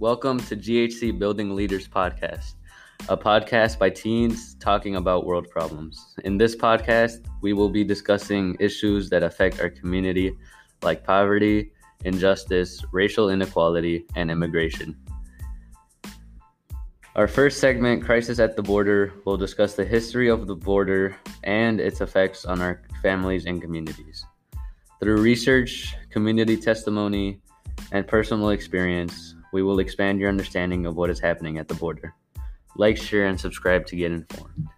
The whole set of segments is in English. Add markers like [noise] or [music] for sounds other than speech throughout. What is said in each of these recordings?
Welcome to GHC Building Leaders Podcast, a podcast by teens talking about world problems. In this podcast, we will be discussing issues that affect our community, like poverty, injustice, racial inequality, and immigration. Our first segment, Crisis at the Border, will discuss the history of the border and its effects on our families and communities. Through research, community testimony, and personal experience, we will expand your understanding of what is happening at the border. Like, share, and subscribe to get informed.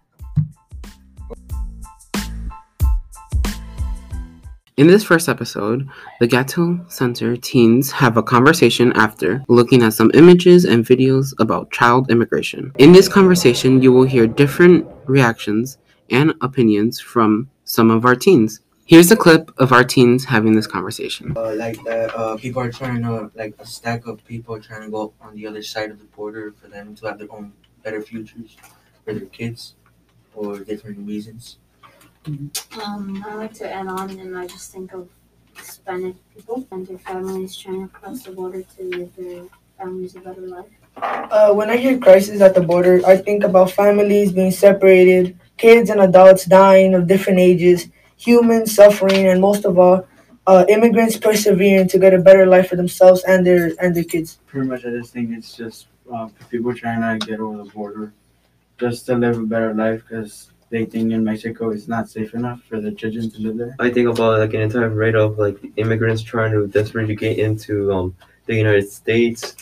In this first episode, the Gatto Center teens have a conversation after looking at some images and videos about child immigration. In this conversation, you will hear different reactions and opinions from some of our teens. Here's a clip of our teens having this conversation. uh, like that uh, people are trying to like a stack of people are trying to go on the other side of the border for them to have their own better futures for their kids or different reasons Um, I like to add on, and I just think of Hispanic people and their families trying to cross the border to give their families a better life. Uh, when I hear crisis at the border, I think about families being separated, kids and adults dying of different ages, humans suffering, and most of all, uh, immigrants persevering to get a better life for themselves and their and their kids. pretty much I just think it's just uh, people trying to get over the border just to live a better life because they think in Mexico it's not safe enough for the children to live there. I think about like an entire rate of like immigrants trying to desperately get into um, the United States.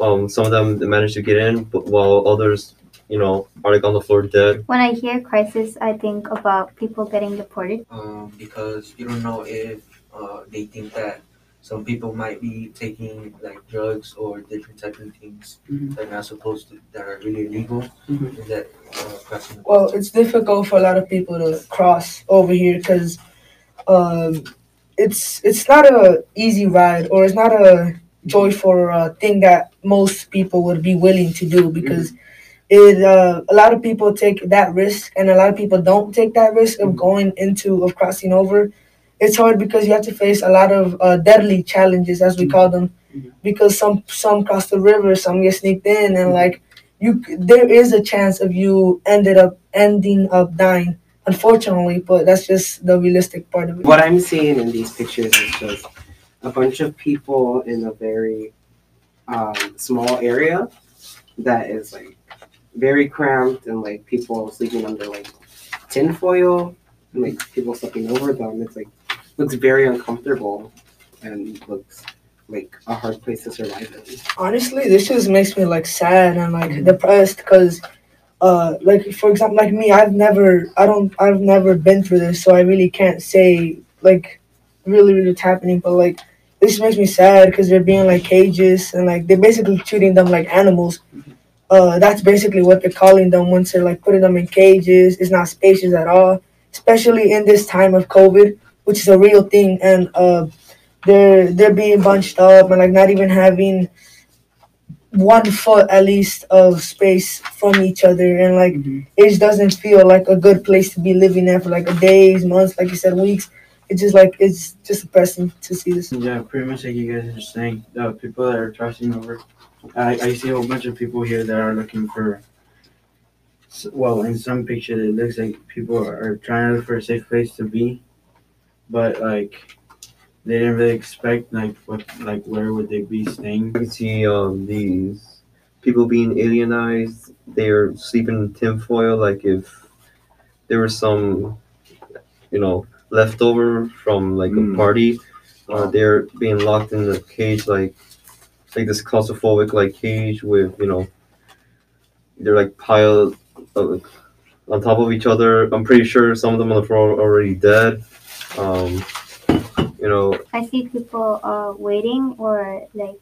Um, some of them manage to get in, but while others, you know, are like on the floor dead. When I hear crisis, I think about people getting deported. um, because you don't know if uh, they think that some people might be taking like drugs or different type of things Mhm. that are not supposed to that are really illegal Mhm. that uh, crossing Well, it's difficult for a lot of people to cross over here because um, it's it's not a easy ride or it's not a joyful uh, thing that most people would be willing to do because it uh, a lot of people take that risk and a lot of people don't take that risk of going into of crossing over. It's hard because you have to face a lot of uh, deadly challenges as we call them because some some cross the river, some get sneaked in, and like you, there is a chance of you ended up ending up dying. Unfortunately, but that's just the realistic part of it. What I'm seeing in these pictures is just a bunch of people in a very um, small area that is like very cramped and like people sleeping under like tinfoil and like people sleeping over them. It's like looks very uncomfortable and looks like a hard place to survive in. honestly this just makes me like sad and like depressed because uh like for example like me i've never i don't i've never been through this so i really can't say like really really what's happening but like this makes me sad because they're being like cages and like they're basically treating them like animals uh that's basically what they're calling them once they're like putting them in cages. It's not spacious at all especially in this time of covid which is a real thing. And uh they're they're being bunched up and like not even having one foot at least of space from each other. And like it just doesn't feel like a good place to be living there for like days months like you said weeks. It's just like it's just depressing to see this. Yeah, pretty much like you guys are saying, the people that are crossing over. I, I see a whole bunch of people here that are looking for. Well, in some pictures, it looks like people are trying to look for a safe place to be, but like they didn't really expect like what like where would they be staying. You see um, these people being alienized. They're sleeping in tinfoil. Like if there was some, you know, leftover from like a Mm. party, uh, they're being locked in the cage like like this claustrophobic like cage with you know they're like piled uh, on top of each other. I'm pretty sure some of them on the floor are already dead. Um, you know, I see people uh, waiting or like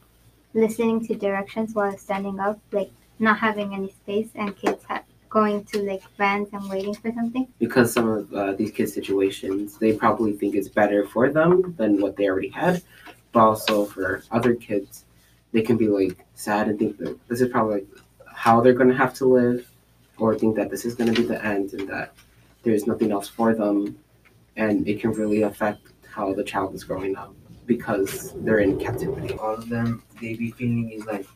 listening to directions while standing up, like not having any space, and kids ha- going to like vans and waiting for something. because some of uh, these kids' situations, they probably think it's better for them than what they already had. But also for other kids, they can be like sad and think that this is probably how they're going to have to live, or think that this is going to be the end and that there's nothing else for them. And it can really affect how the child is growing up because they're in captivity. all of them they be feeling is like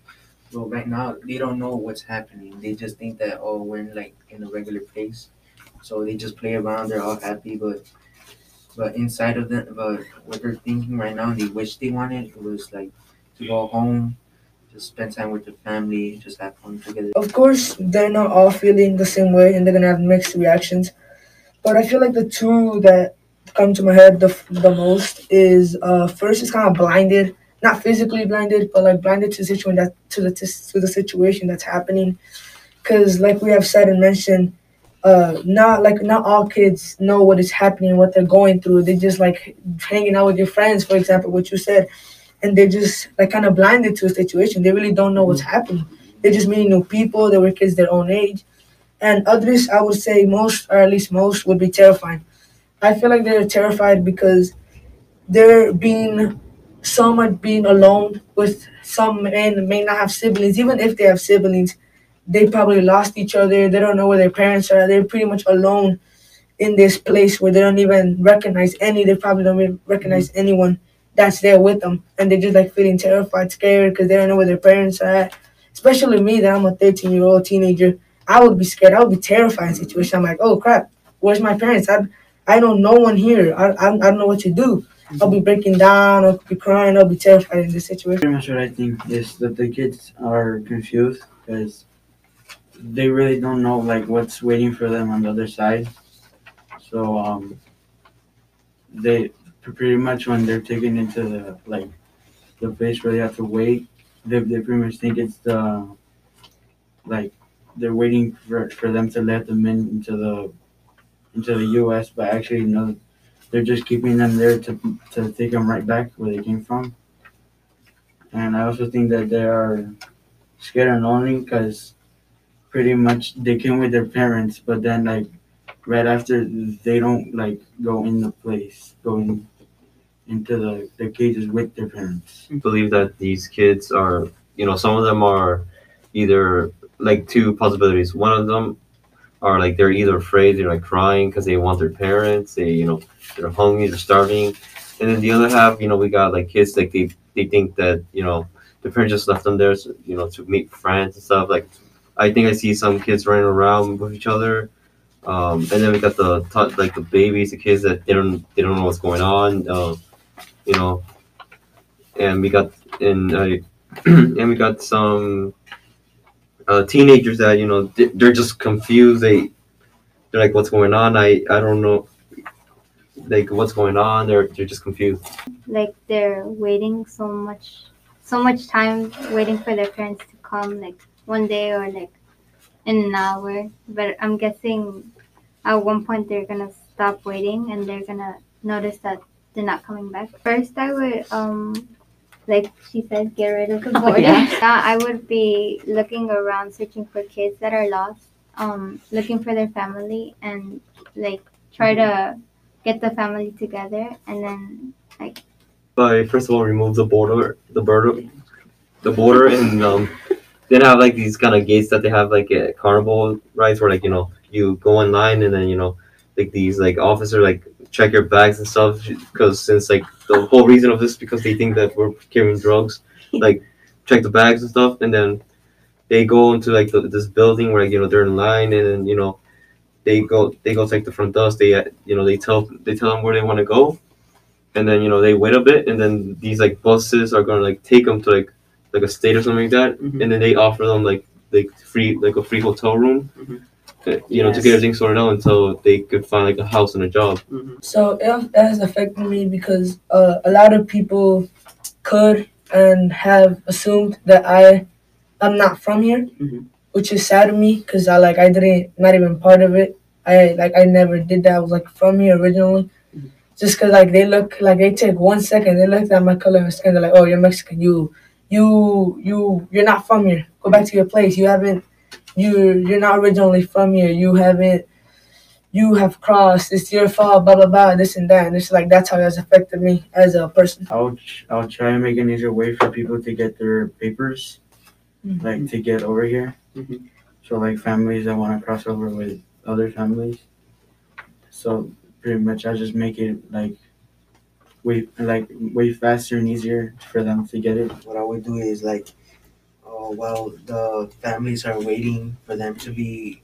Well, right now they don't know what's happening. They just think that oh, we're in, like in a regular place, so they just play around. They're all happy, but but inside of them, but what they're thinking right now, they wish they wanted it was like to go home, just spend time with their family, just have fun together. Of course, they're not all feeling the same way, and they're gonna have mixed reactions. But I feel like the two that come to my head the, the most is uh, first is kind of blinded, not physically blinded, but like blinded to the situation that to the to the situation that's happening. Because like we have said and mentioned, uh, not like not all kids know what is happening, what they're going through. They just like hanging out with your friends, for example, what you said, and they're just like kind of blinded to a situation. They really don't know what's mm-hmm. happening. They're just meeting new people. They were kids their own age, and others, I would say most, or at least most, would be terrified. I feel like they're terrified because they're being so much being alone with some men may not have siblings. Even if they have siblings, they probably lost each other. They don't know where their parents are. They're pretty much alone in this place where they don't even recognize any. They probably don't even recognize mm-hmm. anyone that's there with them, and they're just like feeling terrified, scared because they don't know where their parents are at. Especially me, that I'm a 13 year old teenager. I would be scared. I would be terrified in situation. I'm like, oh crap, where's my parents? I I don't know no one here. I I, I don't know what to do. I'll be breaking down. I'll be crying. I'll be terrified in this situation. Pretty much what I think is that the kids are confused because they really don't know like what's waiting for them on the other side. So um, they pretty much when they're taken into the like the place where they have to wait, they they pretty much think it's the like they're waiting for for them to let them in into the into the U.S. But actually, no, they're just keeping them there to to take them right back where they came from. And I also think that they are scared and lonely because pretty much they came with their parents, but then like right after they don't like go in the place, go in, into the, the cages with their parents. believe that these kids are, you know, some of them are either like two possibilities. One of them are like they're either afraid, they're like crying because they want their parents, they, you know, they're hungry, they're starving. And then the other half, you know, we got like kids like they they think that, you know, the parents just left them there, so, you know, to meet friends and stuff. Like, I think I see some kids running around with each other. Um, and then we got the like the babies, the kids that they don't they don't know what's going on. Uh, you know, and we got and uh, [clears throat] and we got some uh, teenagers that you know they- they're just confused. They they're like, "What's going on?" I I don't know. Like, what's going on? They're they're just confused. like they're waiting so much so much time waiting for their parents to come like one day or like in an hour but i'm guessing at one point they're gonna stop waiting and they're gonna notice that they're not coming back first i would um like she said get rid of the border yeah. [laughs] yeah, i would be looking around searching for kids that are lost um looking for their family and like try to get the family together and then like. By first of all, remove the border, the border, the border, and um, then have like these kind of gates that they have like at carnival rides where like you know you go in line and then you know like these like officer like check your bags and stuff because since like the whole reason of this because they think that we're carrying drugs [laughs] like check the bags and stuff and then they go into like the, this building where like, you know they're in line and then you know they go they go to like the front desk they you know they tell they tell them where they want to go and then you know they wait a bit and then these like buses are gonna like take them to like like a state or something like that Mhm. and then they offer them like like free like a free hotel room Mhm. You know to get everything sorted out until they could find like a house and a job So it it has affected me because uh, a lot of people could and have assumed that I am not from here, Mhm. which is sad to me because I like I didn't not even part of it. I like I never did that. I was like from here originally. Mhm. Just cause like they look like they take one second, they look at my color of skin, they're like, "Oh, you're Mexican. You, you, you, you're not from here. Go back to your place. You haven't, you, you're not originally from here. You haven't you have crossed, it's your fault, blah blah blah, this and that. And it's like that's how it has affected me as a person. I'll tr- I'll try and make an easier way for people to get their papers, Mhm. like to get over here. Mhm. So like families that want to cross over with other families. So pretty much I just make it like way like way faster and easier for them to get it. What I would do is like, uh, well, the families are waiting for them to be,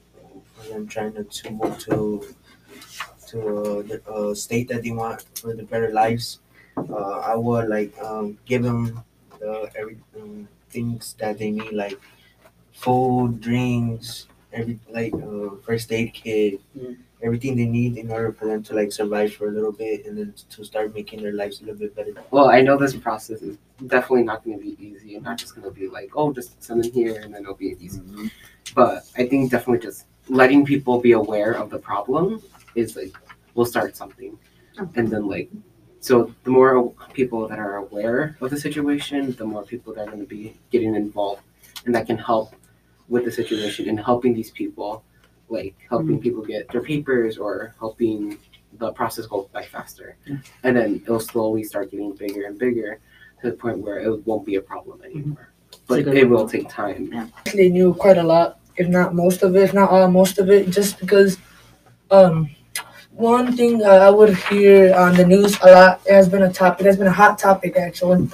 for them trying to, to move to, to uh, the uh, state that they want for the better lives. Uh, I would like um, give them the every um, things that they need, like food, drinks, every like uh, first aid kit, Mm. everything they need in order for them to like survive for a little bit and then to start making their lives a little bit better. Well, I know this process is definitely not going to be easy and not just going to be like, oh, just send them here and then it'll be easy. Mm-hmm. But I think definitely just letting people be aware of the problem is like, we'll start something. And then, like, so the more people that are aware of the situation, the more people that are going to be getting involved and that can help with the situation and helping these people, like helping mm. people get their papers or helping the process go by faster. And then it'll slowly start getting bigger and bigger to the point where it won't be a problem anymore. But it will take time. actually knew quite a lot, if not most of it, if not all, most of it, just because um, one thing uh, I would hear on the news a lot, it has been a topic, it has been a hot topic actually,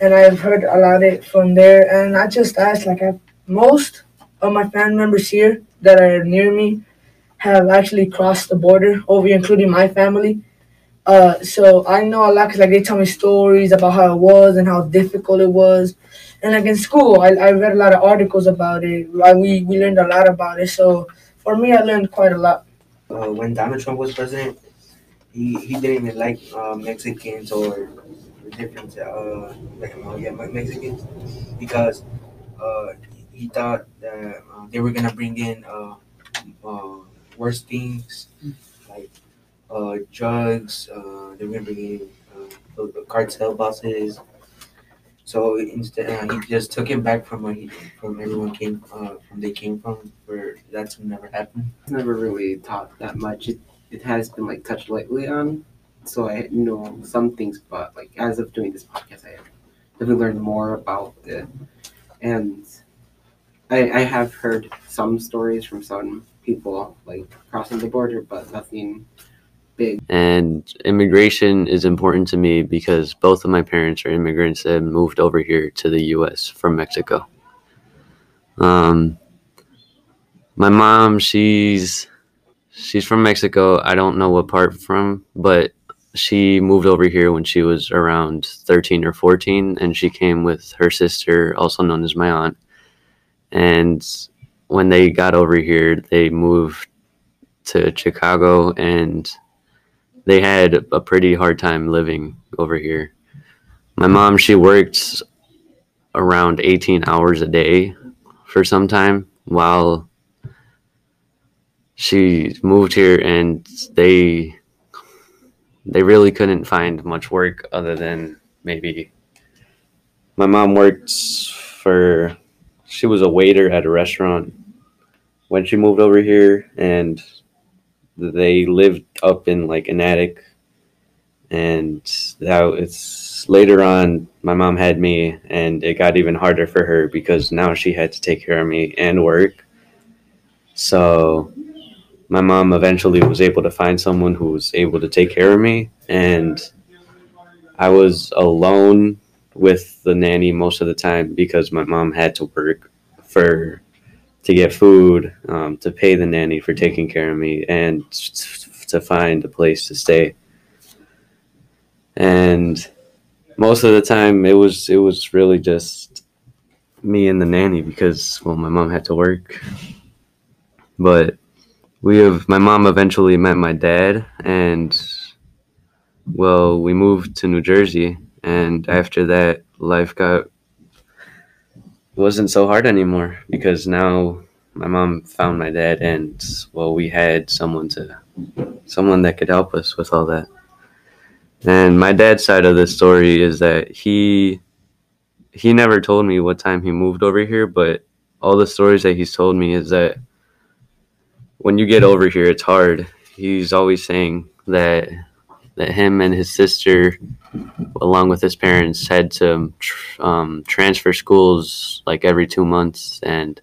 and I've heard a lot of it from there, and I just asked, like, I, most of my family members here that are near me have actually crossed the border over including my family. Uh, so I know a lot because like they tell me stories about how it was and how difficult it was, and like in school, I, I read a lot of articles about it. Like, we we learned a lot about it. So for me, I learned quite a lot. uh, when Donald Trump was president, he, he didn't even like uh, Mexicans or different uh, yeah, Mexicans because uh, he thought that uh, they were gonna bring in uh, uh, worse things like uh, drugs. Uh, they were gonna bring in uh, cartel bosses. So instead, uh, he just took him back from where he, from everyone came uh, from. They came from for that to never happened. It's never really taught that much. It, it has been like touched lightly on, so I know some things, but like as of doing this podcast, I definitely learned more about it, and I, I have heard some stories from some people like crossing the border, but nothing big. And immigration is important to me because both of my parents are immigrants that moved over here to the US from Mexico. Um, my mom, she's she's from Mexico. I don't know what part from, but she moved over here when she was around 13 or 14 and she came with her sister, also known as my aunt. And when they got over here, they moved to Chicago and they had a pretty hard time living over here. My mom, she worked around 18 hours a day for some time while she moved here and they they really couldn't find much work other than maybe my mom worked for she was a waiter at a restaurant when she moved over here and they lived up in like an attic. And that it's later on my mom had me and it got even harder for her because now she had to take care of me and work. So my mom eventually was able to find someone who was able to take care of me. And i was alone with the nanny most of the time because my mom had to work for to get food, um, to pay the nanny for taking care of me, and to find a place to stay. And most of the time, it was it was really just me and the nanny because well, my mom had to work. But we have my mom eventually met my dad, and well, we moved to New Jersey, and after that, life got wasn't so hard anymore because now my mom found my dad and well we had someone to someone that could help us with all that. And my dad's side of the story is that he he never told me what time he moved over here but all the stories that he's told me is that when you get over here it's hard. He's always saying that that him and his sister along with his parents had to um, transfer schools like every two months and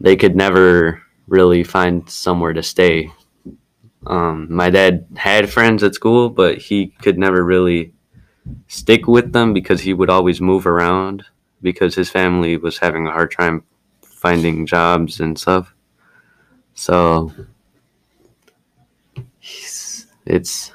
they could never really find somewhere to stay um, my dad had friends at school but he could never really stick with them because he would always move around because his family was having a hard time finding jobs and stuff. So it's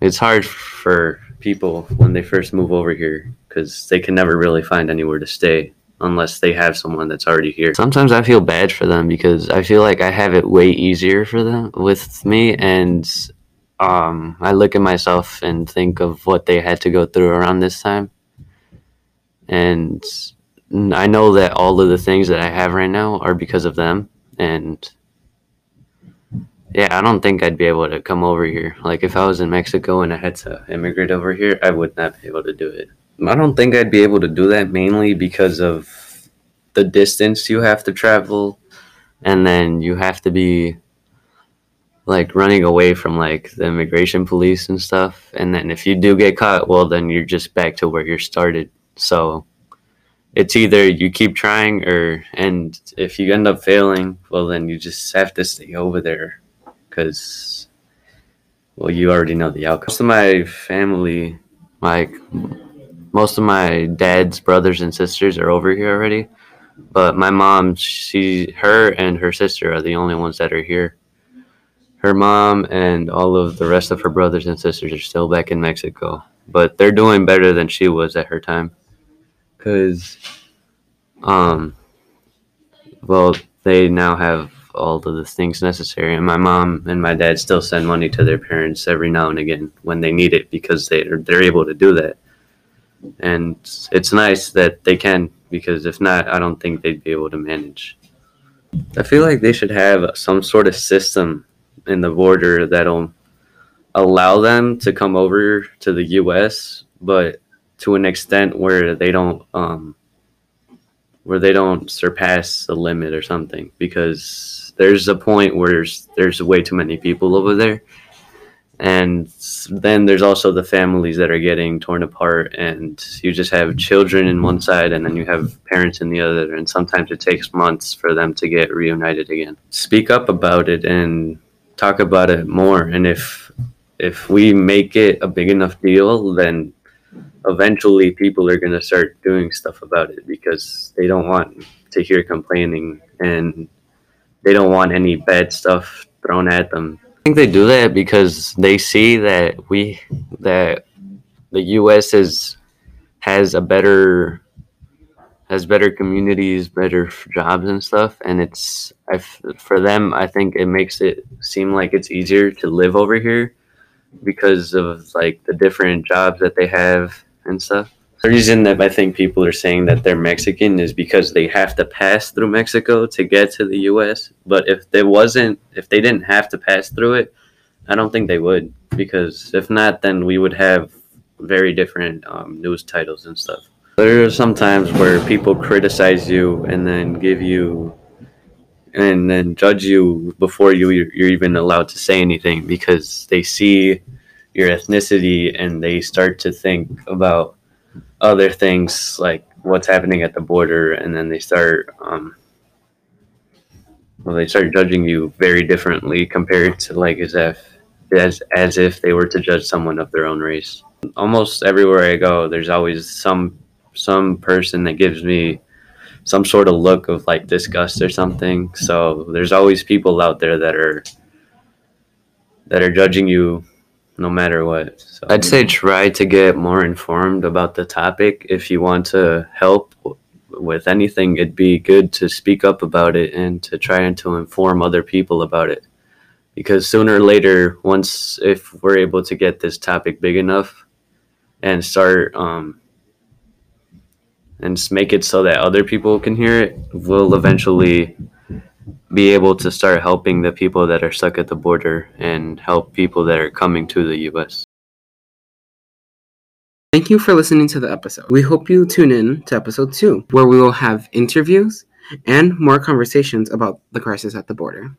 it's hard for people when they first move over here because they can never really find anywhere to stay unless they have someone that's already here. Sometimes I feel bad for them because I feel like I have it way easier for them with me and um, I look at myself and think of what they had to go through around this time. And I know that all of the things that I have right now are because of them. And yeah, I don't think I'd be able to come over here. Like if I was in Mexico and I had to immigrate over here, I would not be able to do it. I don't think I'd be able to do that mainly because of the distance you have to travel and then you have to be like running away from like the immigration police and stuff and then if you do get caught well then you're just back to where you started so it's either you keep trying or and if you end up failing well then you just have to stay over there because well you already know the outcome. Most of my family like most of my dad's brothers and sisters are over here already but my mom she her and her sister are the only ones that are here. Her mom and all of the rest of her brothers and sisters are still back in mexico but they're doing better than she was at her time. Because um well they now have all of the things necessary. And my mom and my dad still send money to their parents every now and again when they need it because they are they're able to do that. And it's nice that they can because if not i don't think they'd be able to manage. I feel like they should have some sort of system in the border that'll allow them to come over to the us but to an extent where they don't um where they don't surpass the limit or something because there's a point where there's, there's way too many people over there. And then there's also the families that are getting torn apart and you just have children in one side and then you have parents in the other and sometimes it takes months for them to get reunited again. Speak up about it and talk about it more and if if we make it a big enough deal then eventually people are going to start doing stuff about it because they don't want to hear complaining and they don't want any bad stuff thrown at them. I think they do that because they see that we that the US is has a better has better communities, better jobs and stuff and it's I for them I think it makes it seem like it's easier to live over here because of like the different jobs that they have and stuff. The reason that I think people are saying that they're Mexican is because they have to pass through Mexico to get to the US. But if there wasn't, if they didn't have to pass through it, I don't think they would. Because if not, then we would have very different um, news titles and stuff. There are some times where people criticize you and then give you and then judge you before you you're even allowed to say anything because they see your ethnicity and they start to think about other things like what's happening at the border and then they start um, well they start judging you very differently compared to like as if as as if they were to judge someone of their own race. Almost everywhere i go there's always some some person that gives me some sort of look of like disgust or something. So there's always people out there that are that are judging you no matter what. So I'd say try to get more informed about the topic. If you want to help with anything, it'd be good to speak up about it and to try and to inform other people about it. Because sooner or later, once if we're able to get this topic big enough and start um, and make it so that other people can hear it, we'll eventually be able to start helping the people that are stuck at the border and help people that are coming to the US. Thank you for listening to the episode. We hope you tune in to episode two, where we will have interviews and more conversations about the crisis at the border.